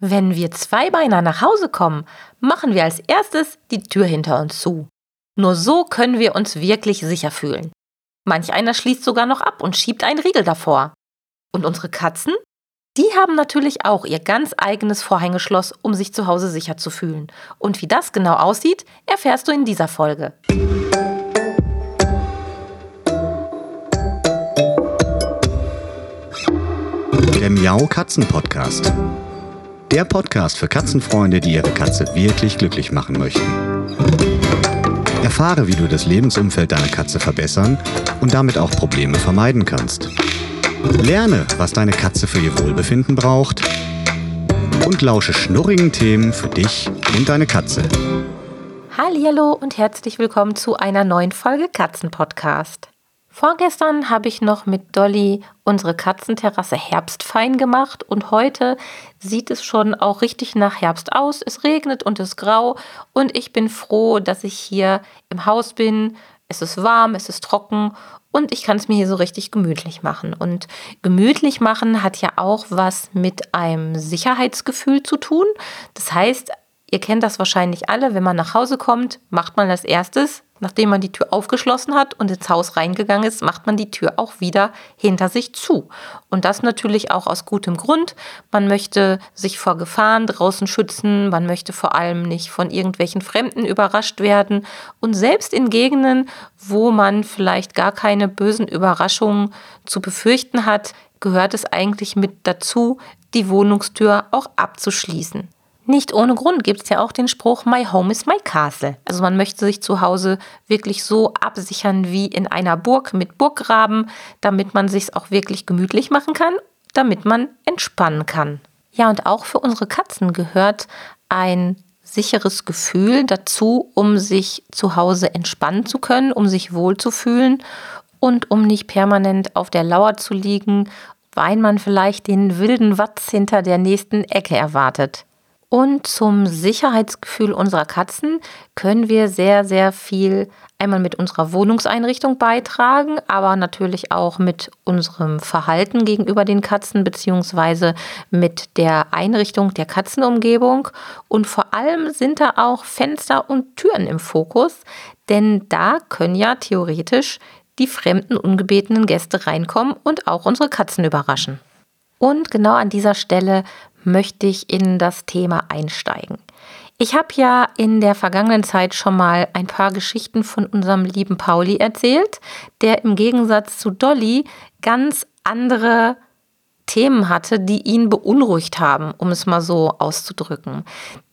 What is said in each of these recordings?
Wenn wir Zweibeiner nach Hause kommen, machen wir als erstes die Tür hinter uns zu. Nur so können wir uns wirklich sicher fühlen. Manch einer schließt sogar noch ab und schiebt einen Riegel davor. Und unsere Katzen? Die haben natürlich auch ihr ganz eigenes Vorhängeschloss, um sich zu Hause sicher zu fühlen. Und wie das genau aussieht, erfährst du in dieser Folge. Der Miau Katzen Podcast. Der Podcast für Katzenfreunde, die ihre Katze wirklich glücklich machen möchten. Erfahre, wie du das Lebensumfeld deiner Katze verbessern und damit auch Probleme vermeiden kannst. Lerne, was deine Katze für ihr Wohlbefinden braucht. Und lausche schnurrigen Themen für dich und deine Katze. Hallo und herzlich willkommen zu einer neuen Folge Katzenpodcast. Vorgestern habe ich noch mit Dolly unsere Katzenterrasse herbstfein gemacht und heute sieht es schon auch richtig nach Herbst aus. Es regnet und es ist grau und ich bin froh, dass ich hier im Haus bin. Es ist warm, es ist trocken und ich kann es mir hier so richtig gemütlich machen. Und gemütlich machen hat ja auch was mit einem Sicherheitsgefühl zu tun. Das heißt, ihr kennt das wahrscheinlich alle, wenn man nach Hause kommt, macht man als erstes Nachdem man die Tür aufgeschlossen hat und ins Haus reingegangen ist, macht man die Tür auch wieder hinter sich zu. Und das natürlich auch aus gutem Grund. Man möchte sich vor Gefahren draußen schützen, man möchte vor allem nicht von irgendwelchen Fremden überrascht werden. Und selbst in Gegenden, wo man vielleicht gar keine bösen Überraschungen zu befürchten hat, gehört es eigentlich mit dazu, die Wohnungstür auch abzuschließen. Nicht ohne Grund gibt es ja auch den Spruch, My Home is my Castle. Also man möchte sich zu Hause wirklich so absichern wie in einer Burg mit Burggraben, damit man sich auch wirklich gemütlich machen kann, damit man entspannen kann. Ja, und auch für unsere Katzen gehört ein sicheres Gefühl dazu, um sich zu Hause entspannen zu können, um sich wohlzufühlen und um nicht permanent auf der Lauer zu liegen, weil man vielleicht den wilden Watz hinter der nächsten Ecke erwartet. Und zum Sicherheitsgefühl unserer Katzen können wir sehr, sehr viel einmal mit unserer Wohnungseinrichtung beitragen, aber natürlich auch mit unserem Verhalten gegenüber den Katzen beziehungsweise mit der Einrichtung der Katzenumgebung. Und vor allem sind da auch Fenster und Türen im Fokus, denn da können ja theoretisch die fremden ungebetenen Gäste reinkommen und auch unsere Katzen überraschen. Und genau an dieser Stelle möchte ich in das Thema einsteigen. Ich habe ja in der vergangenen Zeit schon mal ein paar Geschichten von unserem lieben Pauli erzählt, der im Gegensatz zu Dolly ganz andere Themen hatte, die ihn beunruhigt haben, um es mal so auszudrücken.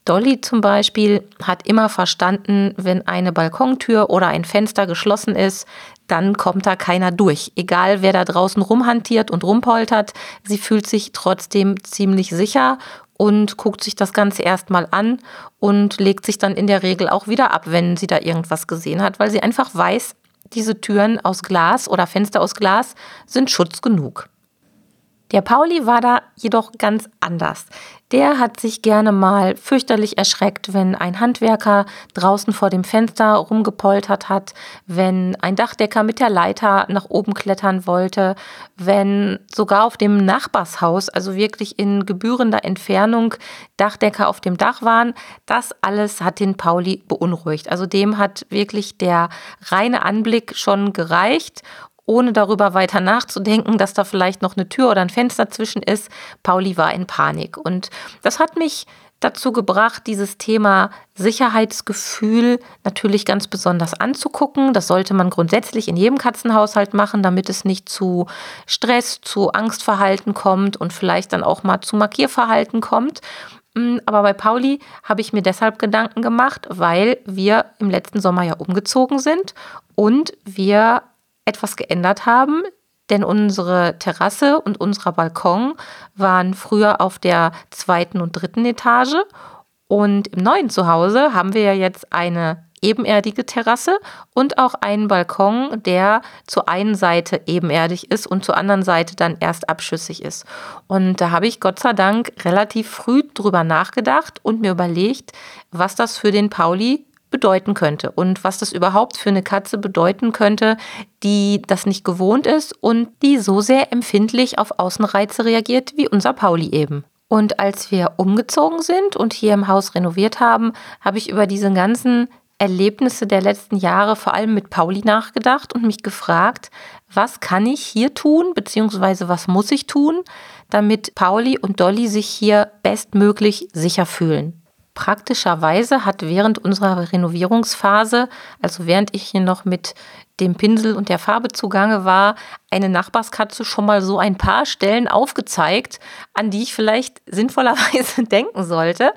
Dolly zum Beispiel hat immer verstanden, wenn eine Balkontür oder ein Fenster geschlossen ist, dann kommt da keiner durch. Egal wer da draußen rumhantiert und rumpoltert, sie fühlt sich trotzdem ziemlich sicher und guckt sich das Ganze erstmal an und legt sich dann in der Regel auch wieder ab, wenn sie da irgendwas gesehen hat, weil sie einfach weiß, diese Türen aus Glas oder Fenster aus Glas sind Schutz genug. Der Pauli war da jedoch ganz anders. Der hat sich gerne mal fürchterlich erschreckt, wenn ein Handwerker draußen vor dem Fenster rumgepoltert hat, wenn ein Dachdecker mit der Leiter nach oben klettern wollte, wenn sogar auf dem Nachbarshaus, also wirklich in gebührender Entfernung, Dachdecker auf dem Dach waren. Das alles hat den Pauli beunruhigt. Also dem hat wirklich der reine Anblick schon gereicht ohne darüber weiter nachzudenken, dass da vielleicht noch eine Tür oder ein Fenster zwischen ist. Pauli war in Panik. Und das hat mich dazu gebracht, dieses Thema Sicherheitsgefühl natürlich ganz besonders anzugucken. Das sollte man grundsätzlich in jedem Katzenhaushalt machen, damit es nicht zu Stress, zu Angstverhalten kommt und vielleicht dann auch mal zu Markierverhalten kommt. Mm, aber bei Pauli habe ich mir deshalb Gedanken gemacht, weil wir im letzten Sommer ja umgezogen sind und wir etwas geändert haben, denn unsere Terrasse und unser Balkon waren früher auf der zweiten und dritten Etage. Und im neuen Zuhause haben wir ja jetzt eine ebenerdige Terrasse und auch einen Balkon, der zur einen Seite ebenerdig ist und zur anderen Seite dann erst abschüssig ist. Und da habe ich Gott sei Dank relativ früh drüber nachgedacht und mir überlegt, was das für den Pauli bedeuten könnte und was das überhaupt für eine Katze bedeuten könnte, die das nicht gewohnt ist und die so sehr empfindlich auf Außenreize reagiert wie unser Pauli eben. Und als wir umgezogen sind und hier im Haus renoviert haben, habe ich über diese ganzen Erlebnisse der letzten Jahre vor allem mit Pauli nachgedacht und mich gefragt, was kann ich hier tun, beziehungsweise was muss ich tun, damit Pauli und Dolly sich hier bestmöglich sicher fühlen. Praktischerweise hat während unserer Renovierungsphase, also während ich hier noch mit dem Pinsel und der Farbe zugange war, eine Nachbarskatze schon mal so ein paar Stellen aufgezeigt, an die ich vielleicht sinnvollerweise denken sollte.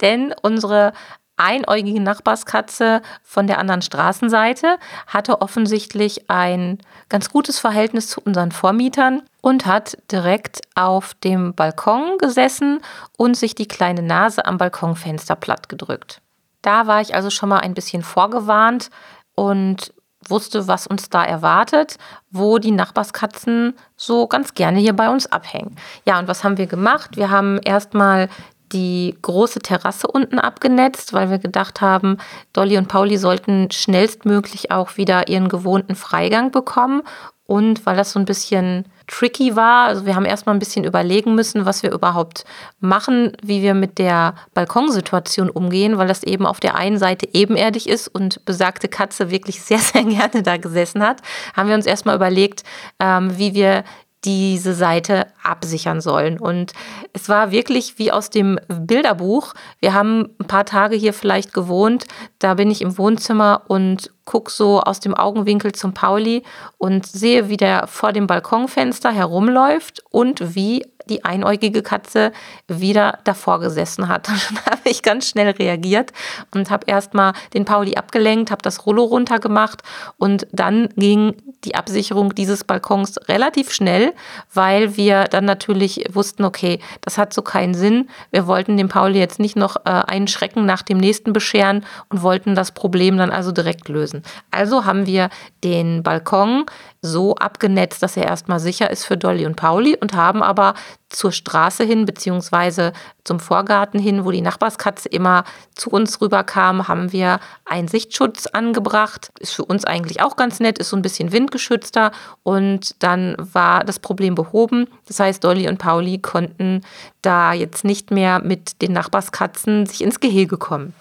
Denn unsere einäugige Nachbarskatze von der anderen Straßenseite hatte offensichtlich ein ganz gutes Verhältnis zu unseren Vormietern und hat direkt auf dem Balkon gesessen und sich die kleine Nase am Balkonfenster platt gedrückt. Da war ich also schon mal ein bisschen vorgewarnt und wusste, was uns da erwartet, wo die Nachbarskatzen so ganz gerne hier bei uns abhängen. Ja, und was haben wir gemacht? Wir haben erstmal die große Terrasse unten abgenetzt, weil wir gedacht haben, Dolly und Pauli sollten schnellstmöglich auch wieder ihren gewohnten Freigang bekommen. Und weil das so ein bisschen tricky war, also wir haben erstmal ein bisschen überlegen müssen, was wir überhaupt machen, wie wir mit der Balkonsituation umgehen, weil das eben auf der einen Seite ebenerdig ist und besagte Katze wirklich sehr, sehr gerne da gesessen hat, haben wir uns erstmal überlegt, ähm, wie wir diese Seite absichern sollen. Und es war wirklich wie aus dem Bilderbuch. Wir haben ein paar Tage hier vielleicht gewohnt. Da bin ich im Wohnzimmer und gucke so aus dem Augenwinkel zum Pauli und sehe, wie der vor dem Balkonfenster herumläuft und wie die einäugige Katze wieder davor gesessen hat. Dann habe ich ganz schnell reagiert und habe erstmal den Pauli abgelenkt, habe das Rollo runtergemacht und dann ging die Absicherung dieses Balkons relativ schnell, weil wir dann natürlich wussten, okay, das hat so keinen Sinn. Wir wollten dem Pauli jetzt nicht noch äh, einen Schrecken nach dem nächsten bescheren und wollten das Problem dann also direkt lösen. Also haben wir den Balkon so abgenetzt, dass er erstmal sicher ist für Dolly und Pauli und haben aber zur Straße hin, beziehungsweise zum Vorgarten hin, wo die Nachbarskatze immer zu uns rüberkam, haben wir einen Sichtschutz angebracht. Ist für uns eigentlich auch ganz nett, ist so ein bisschen windgeschützter und dann war das Problem behoben. Das heißt, Dolly und Pauli konnten da jetzt nicht mehr mit den Nachbarskatzen sich ins Gehege kommen.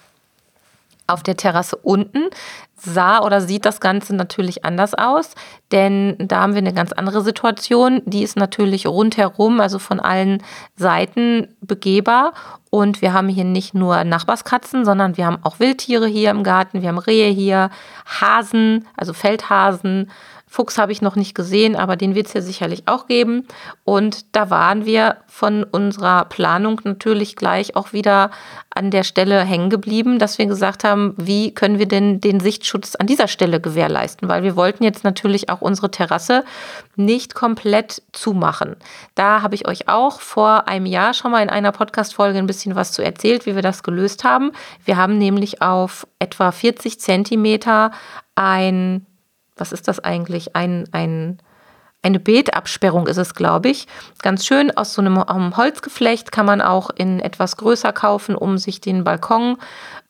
Auf der Terrasse unten sah oder sieht das Ganze natürlich anders aus, denn da haben wir eine ganz andere Situation. Die ist natürlich rundherum, also von allen Seiten begehbar. Und wir haben hier nicht nur Nachbarskatzen, sondern wir haben auch Wildtiere hier im Garten. Wir haben Rehe hier, Hasen, also Feldhasen, Fuchs habe ich noch nicht gesehen, aber den wird es ja sicherlich auch geben. Und da waren wir von unserer Planung natürlich gleich auch wieder an der Stelle hängen geblieben, dass wir gesagt haben, wie können wir denn den Sichtschutz an dieser Stelle gewährleisten? Weil wir wollten jetzt natürlich auch unsere Terrasse nicht komplett zumachen. Da habe ich euch auch vor einem Jahr schon mal in einer Podcast-Folge ein bisschen was zu erzählt, wie wir das gelöst haben. Wir haben nämlich auf etwa 40 Zentimeter ein was ist das eigentlich? Ein, ein, eine Beetabsperrung ist es, glaube ich. Ganz schön aus so einem, einem Holzgeflecht kann man auch in etwas größer kaufen, um sich den Balkon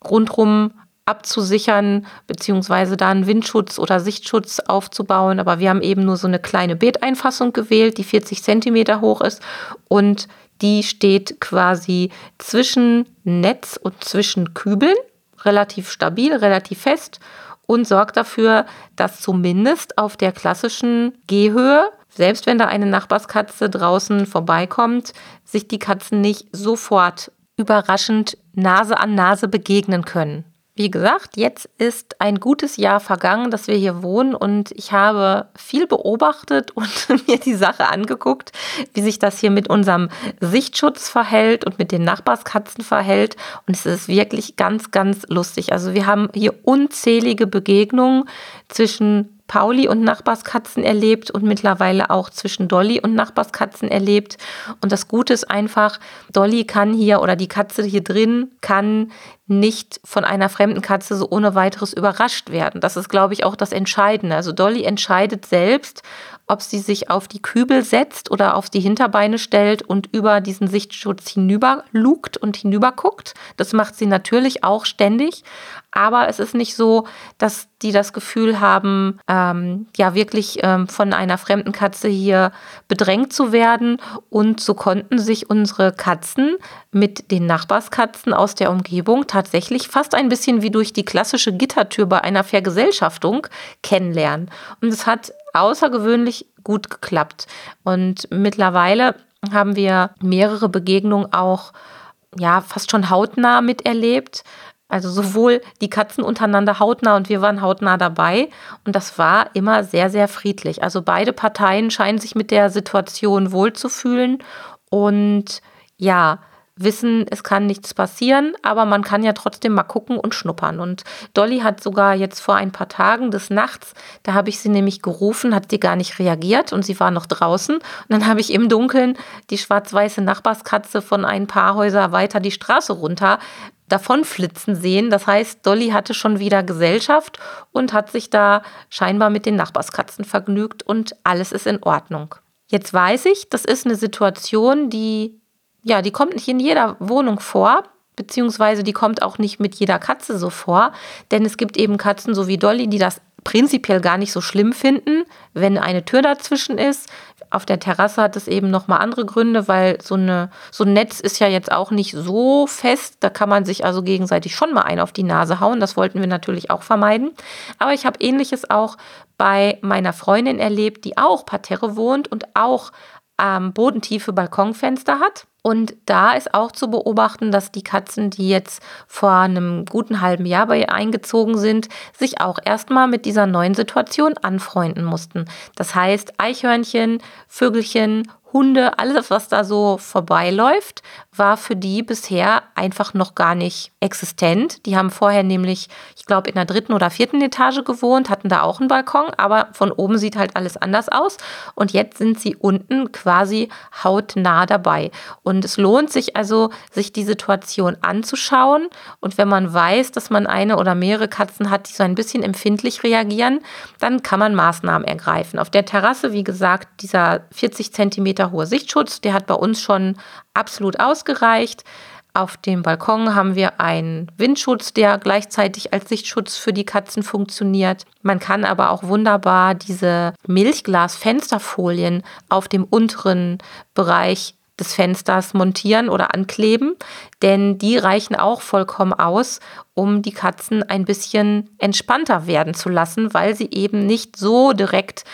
rundrum abzusichern, beziehungsweise da einen Windschutz oder Sichtschutz aufzubauen. Aber wir haben eben nur so eine kleine Beeteinfassung gewählt, die 40 Zentimeter hoch ist und die steht quasi zwischen Netz und zwischen Kübeln, relativ stabil, relativ fest und sorgt dafür, dass zumindest auf der klassischen Gehhöhe, selbst wenn da eine Nachbarskatze draußen vorbeikommt, sich die Katzen nicht sofort überraschend Nase an Nase begegnen können. Wie gesagt, jetzt ist ein gutes Jahr vergangen, dass wir hier wohnen und ich habe viel beobachtet und mir die Sache angeguckt, wie sich das hier mit unserem Sichtschutz verhält und mit den Nachbarskatzen verhält. Und es ist wirklich ganz, ganz lustig. Also wir haben hier unzählige Begegnungen zwischen Pauli und Nachbarskatzen erlebt und mittlerweile auch zwischen Dolly und Nachbarskatzen erlebt. Und das Gute ist einfach, Dolly kann hier oder die Katze hier drin kann nicht von einer fremden Katze so ohne weiteres überrascht werden. Das ist, glaube ich, auch das Entscheidende. Also Dolly entscheidet selbst, ob sie sich auf die Kübel setzt oder auf die Hinterbeine stellt und über diesen Sichtschutz hinüber lugt und hinüberguckt. Das macht sie natürlich auch ständig. Aber es ist nicht so, dass die das Gefühl haben, ähm, ja wirklich ähm, von einer fremden Katze hier bedrängt zu werden. Und so konnten sich unsere Katzen mit den Nachbarskatzen aus der Umgebung tatsächlich fast ein bisschen wie durch die klassische Gittertür bei einer Vergesellschaftung kennenlernen. Und es hat außergewöhnlich gut geklappt. Und mittlerweile haben wir mehrere Begegnungen auch ja fast schon hautnah miterlebt. Also sowohl die Katzen untereinander hautnah und wir waren hautnah dabei. Und das war immer sehr, sehr friedlich. Also beide Parteien scheinen sich mit der Situation wohlzufühlen. Und ja, wissen, es kann nichts passieren, aber man kann ja trotzdem mal gucken und schnuppern. Und Dolly hat sogar jetzt vor ein paar Tagen des Nachts, da habe ich sie nämlich gerufen, hat sie gar nicht reagiert und sie war noch draußen. Und dann habe ich im Dunkeln die schwarz-weiße Nachbarskatze von ein paar Häuser weiter die Straße runter davonflitzen sehen. Das heißt, Dolly hatte schon wieder Gesellschaft und hat sich da scheinbar mit den Nachbarskatzen vergnügt und alles ist in Ordnung. Jetzt weiß ich, das ist eine Situation, die ja, die kommt nicht in jeder Wohnung vor, beziehungsweise die kommt auch nicht mit jeder Katze so vor, denn es gibt eben Katzen so wie Dolly, die das prinzipiell gar nicht so schlimm finden, wenn eine Tür dazwischen ist. Auf der Terrasse hat es eben nochmal andere Gründe, weil so, eine, so ein Netz ist ja jetzt auch nicht so fest. Da kann man sich also gegenseitig schon mal ein auf die Nase hauen. Das wollten wir natürlich auch vermeiden. Aber ich habe ähnliches auch bei meiner Freundin erlebt, die auch parterre wohnt und auch ähm, bodentiefe Balkonfenster hat. Und da ist auch zu beobachten, dass die Katzen, die jetzt vor einem guten halben Jahr bei ihr eingezogen sind, sich auch erstmal mit dieser neuen Situation anfreunden mussten. Das heißt, Eichhörnchen, Vögelchen, Hunde, alles, was da so vorbeiläuft, war für die bisher einfach noch gar nicht existent. Die haben vorher nämlich, ich glaube, in der dritten oder vierten Etage gewohnt, hatten da auch einen Balkon, aber von oben sieht halt alles anders aus. Und jetzt sind sie unten quasi hautnah dabei. Und es lohnt sich also, sich die Situation anzuschauen. Und wenn man weiß, dass man eine oder mehrere Katzen hat, die so ein bisschen empfindlich reagieren, dann kann man Maßnahmen ergreifen. Auf der Terrasse, wie gesagt, dieser 40 Zentimeter Meter hohe Sichtschutz. Der hat bei uns schon absolut ausgereicht. Auf dem Balkon haben wir einen Windschutz, der gleichzeitig als Sichtschutz für die Katzen funktioniert. Man kann aber auch wunderbar diese Milchglas-Fensterfolien auf dem unteren Bereich des Fensters montieren oder ankleben, denn die reichen auch vollkommen aus, um die Katzen ein bisschen entspannter werden zu lassen, weil sie eben nicht so direkt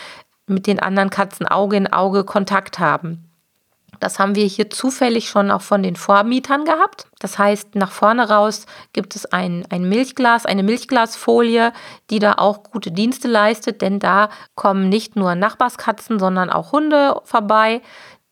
mit den anderen Katzen Auge in Auge Kontakt haben. Das haben wir hier zufällig schon auch von den Vormietern gehabt. Das heißt, nach vorne raus gibt es ein, ein Milchglas, eine Milchglasfolie, die da auch gute Dienste leistet, denn da kommen nicht nur Nachbarskatzen, sondern auch Hunde vorbei,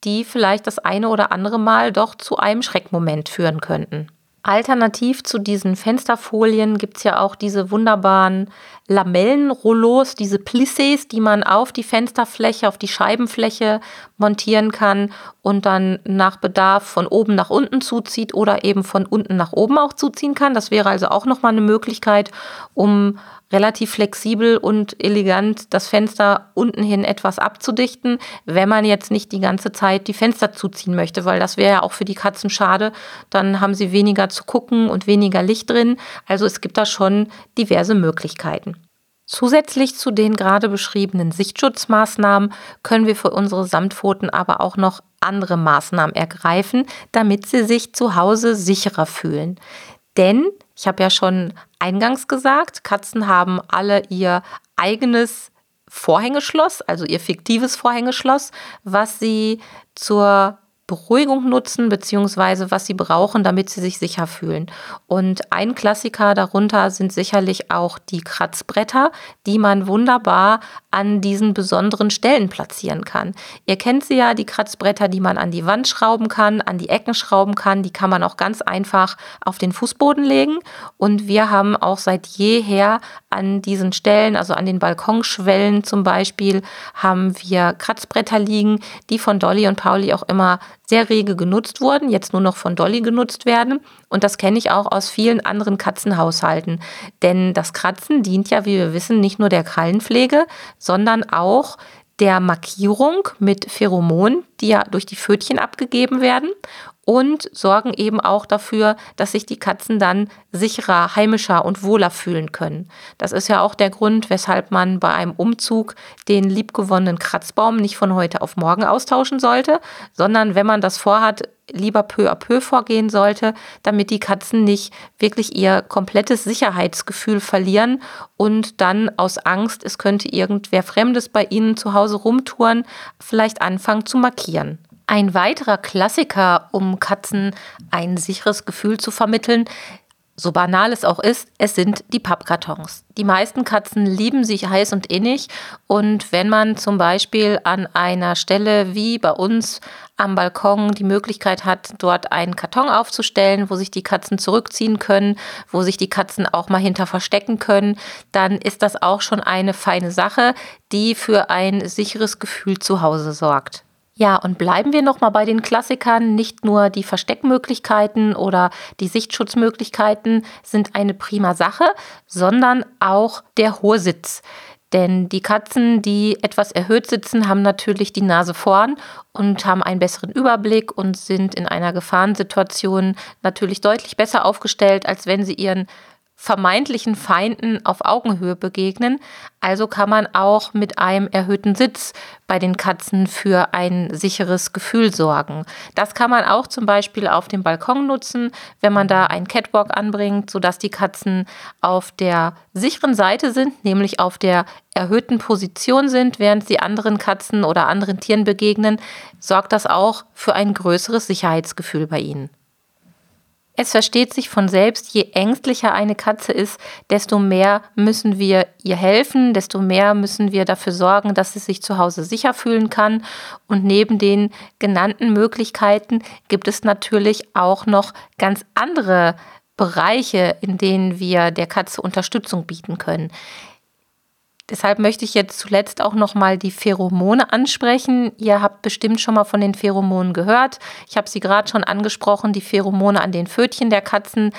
die vielleicht das eine oder andere Mal doch zu einem Schreckmoment führen könnten. Alternativ zu diesen Fensterfolien gibt es ja auch diese wunderbaren Lamellenrollos, diese Plissés, die man auf die Fensterfläche, auf die Scheibenfläche montieren kann und dann nach Bedarf von oben nach unten zuzieht oder eben von unten nach oben auch zuziehen kann. Das wäre also auch nochmal eine Möglichkeit, um relativ flexibel und elegant das Fenster unten hin etwas abzudichten, wenn man jetzt nicht die ganze Zeit die Fenster zuziehen möchte, weil das wäre ja auch für die Katzen schade. Dann haben sie weniger zu gucken und weniger Licht drin. Also es gibt da schon diverse Möglichkeiten. Zusätzlich zu den gerade beschriebenen Sichtschutzmaßnahmen können wir für unsere Samtpfoten aber auch noch andere Maßnahmen ergreifen, damit sie sich zu Hause sicherer fühlen. Denn, ich habe ja schon eingangs gesagt, Katzen haben alle ihr eigenes Vorhängeschloss, also ihr fiktives Vorhängeschloss, was sie zur Beruhigung nutzen, beziehungsweise was sie brauchen, damit sie sich sicher fühlen. Und ein Klassiker darunter sind sicherlich auch die Kratzbretter, die man wunderbar an diesen besonderen Stellen platzieren kann. Ihr kennt sie ja, die Kratzbretter, die man an die Wand schrauben kann, an die Ecken schrauben kann, die kann man auch ganz einfach auf den Fußboden legen. Und wir haben auch seit jeher an diesen Stellen, also an den Balkonschwellen zum Beispiel, haben wir Kratzbretter liegen, die von Dolly und Pauli auch immer sehr rege genutzt wurden, jetzt nur noch von Dolly genutzt werden. Und das kenne ich auch aus vielen anderen Katzenhaushalten. Denn das Kratzen dient ja, wie wir wissen, nicht nur der Krallenpflege, sondern auch der Markierung mit Pheromonen, die ja durch die Pfötchen abgegeben werden. Und sorgen eben auch dafür, dass sich die Katzen dann sicherer, heimischer und wohler fühlen können. Das ist ja auch der Grund, weshalb man bei einem Umzug den liebgewonnenen Kratzbaum nicht von heute auf morgen austauschen sollte, sondern wenn man das vorhat, lieber peu à peu vorgehen sollte, damit die Katzen nicht wirklich ihr komplettes Sicherheitsgefühl verlieren und dann aus Angst, es könnte irgendwer Fremdes bei ihnen zu Hause rumtouren, vielleicht anfangen zu markieren. Ein weiterer Klassiker, um Katzen ein sicheres Gefühl zu vermitteln, so banal es auch ist, es sind die Pappkartons. Die meisten Katzen lieben sich heiß und innig und wenn man zum Beispiel an einer Stelle wie bei uns am Balkon die Möglichkeit hat, dort einen Karton aufzustellen, wo sich die Katzen zurückziehen können, wo sich die Katzen auch mal hinter verstecken können, dann ist das auch schon eine feine Sache, die für ein sicheres Gefühl zu Hause sorgt. Ja, und bleiben wir nochmal bei den Klassikern. Nicht nur die Versteckmöglichkeiten oder die Sichtschutzmöglichkeiten sind eine prima Sache, sondern auch der hohe Sitz. Denn die Katzen, die etwas erhöht sitzen, haben natürlich die Nase vorn und haben einen besseren Überblick und sind in einer Gefahrensituation natürlich deutlich besser aufgestellt, als wenn sie ihren vermeintlichen Feinden auf Augenhöhe begegnen. Also kann man auch mit einem erhöhten Sitz bei den Katzen für ein sicheres Gefühl sorgen. Das kann man auch zum Beispiel auf dem Balkon nutzen, wenn man da einen Catwalk anbringt, sodass die Katzen auf der sicheren Seite sind, nämlich auf der erhöhten Position sind, während sie anderen Katzen oder anderen Tieren begegnen, sorgt das auch für ein größeres Sicherheitsgefühl bei ihnen. Es versteht sich von selbst, je ängstlicher eine Katze ist, desto mehr müssen wir ihr helfen, desto mehr müssen wir dafür sorgen, dass sie sich zu Hause sicher fühlen kann. Und neben den genannten Möglichkeiten gibt es natürlich auch noch ganz andere Bereiche, in denen wir der Katze Unterstützung bieten können. Deshalb möchte ich jetzt zuletzt auch nochmal die Pheromone ansprechen. Ihr habt bestimmt schon mal von den Pheromonen gehört. Ich habe sie gerade schon angesprochen. Die Pheromone an den Pfötchen der Katzen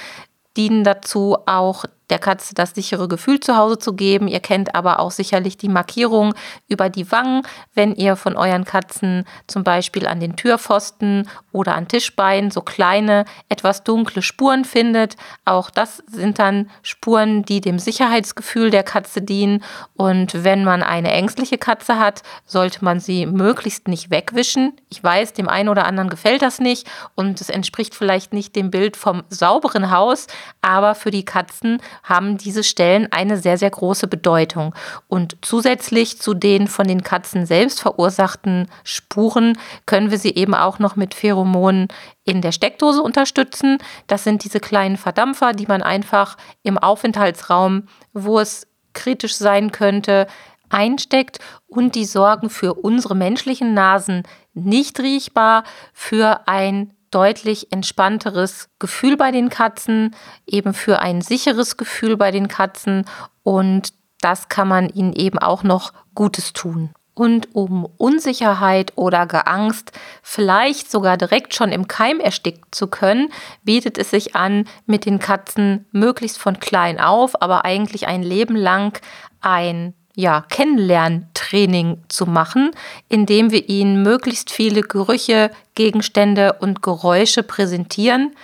dienen dazu, auch der Katze das sichere Gefühl zu Hause zu geben. Ihr kennt aber auch sicherlich die Markierung über die Wangen, wenn ihr von euren Katzen zum Beispiel an den Türpfosten oder an Tischbeinen so kleine, etwas dunkle Spuren findet. Auch das sind dann Spuren, die dem Sicherheitsgefühl der Katze dienen. Und wenn man eine ängstliche Katze hat, sollte man sie möglichst nicht wegwischen. Ich weiß, dem einen oder anderen gefällt das nicht und es entspricht vielleicht nicht dem Bild vom sauberen Haus, aber für die Katzen haben diese Stellen eine sehr, sehr große Bedeutung. Und zusätzlich zu den von den Katzen selbst verursachten Spuren können wir sie eben auch noch mit Pheromonen in der Steckdose unterstützen. Das sind diese kleinen Verdampfer, die man einfach im Aufenthaltsraum, wo es kritisch sein könnte, einsteckt und die sorgen für unsere menschlichen Nasen nicht riechbar für ein deutlich entspannteres Gefühl bei den Katzen, eben für ein sicheres Gefühl bei den Katzen und das kann man ihnen eben auch noch Gutes tun. Und um Unsicherheit oder Geangst vielleicht sogar direkt schon im Keim ersticken zu können, bietet es sich an, mit den Katzen möglichst von klein auf, aber eigentlich ein Leben lang ein ja, Kennenlerntraining zu machen, indem wir ihnen möglichst viele Gerüche, Gegenstände und Geräusche präsentieren.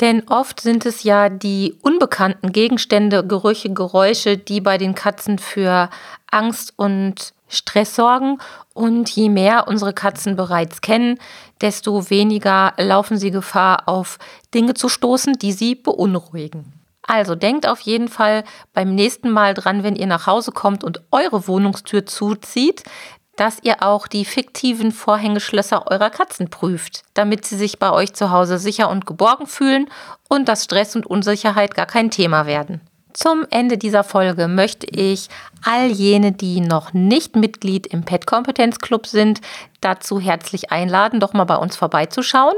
Denn oft sind es ja die unbekannten Gegenstände, Gerüche, Geräusche, die bei den Katzen für Angst und Stress sorgen. Und je mehr unsere Katzen bereits kennen, desto weniger laufen sie Gefahr, auf Dinge zu stoßen, die sie beunruhigen. Also denkt auf jeden Fall beim nächsten Mal dran, wenn ihr nach Hause kommt und eure Wohnungstür zuzieht, dass ihr auch die fiktiven Vorhängeschlösser eurer Katzen prüft, damit sie sich bei euch zu Hause sicher und geborgen fühlen und dass Stress und Unsicherheit gar kein Thema werden. Zum Ende dieser Folge möchte ich all jene, die noch nicht Mitglied im Pet Kompetenz Club sind, dazu herzlich einladen, doch mal bei uns vorbeizuschauen.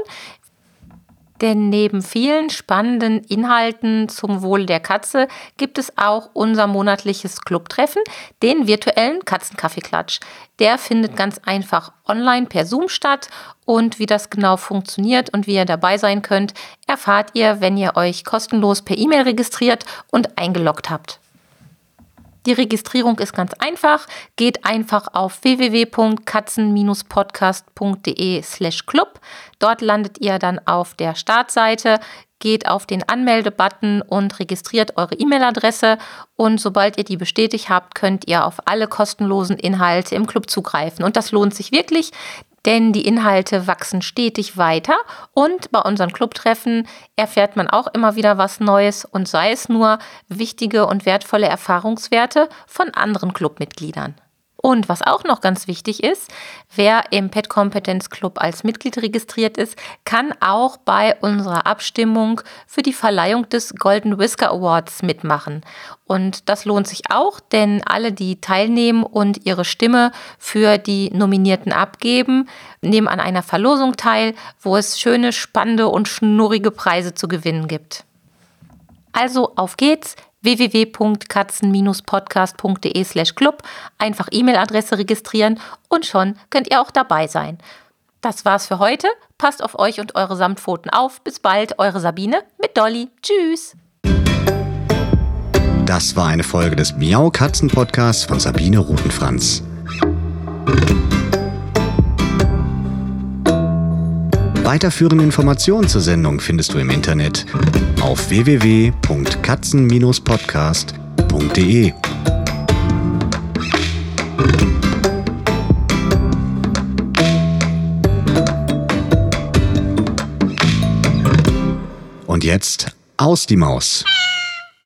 Denn neben vielen spannenden Inhalten zum Wohl der Katze gibt es auch unser monatliches Clubtreffen, den virtuellen Katzenkaffeeklatsch. Der findet ganz einfach online per Zoom statt und wie das genau funktioniert und wie ihr dabei sein könnt, erfahrt ihr, wenn ihr euch kostenlos per E-Mail registriert und eingeloggt habt. Die Registrierung ist ganz einfach. Geht einfach auf www.katzen-podcast.de/club. Dort landet ihr dann auf der Startseite geht auf den Anmelde-Button und registriert eure E-Mail-Adresse. Und sobald ihr die bestätigt habt, könnt ihr auf alle kostenlosen Inhalte im Club zugreifen. Und das lohnt sich wirklich, denn die Inhalte wachsen stetig weiter. Und bei unseren Clubtreffen erfährt man auch immer wieder was Neues und sei es nur wichtige und wertvolle Erfahrungswerte von anderen Clubmitgliedern. Und was auch noch ganz wichtig ist, wer im Pet Competence Club als Mitglied registriert ist, kann auch bei unserer Abstimmung für die Verleihung des Golden Whisker Awards mitmachen. Und das lohnt sich auch, denn alle, die teilnehmen und ihre Stimme für die Nominierten abgeben, nehmen an einer Verlosung teil, wo es schöne, spannende und schnurrige Preise zu gewinnen gibt. Also auf geht's! www.katzen-podcast.de slash club, einfach E-Mail-Adresse registrieren und schon könnt ihr auch dabei sein. Das war's für heute. Passt auf euch und eure Samtpfoten auf. Bis bald, eure Sabine mit Dolly. Tschüss. Das war eine Folge des Miau Katzen Podcasts von Sabine Rutenfranz. Weiterführende Informationen zur Sendung findest du im Internet auf www.katzen-podcast.de. Und jetzt aus die Maus.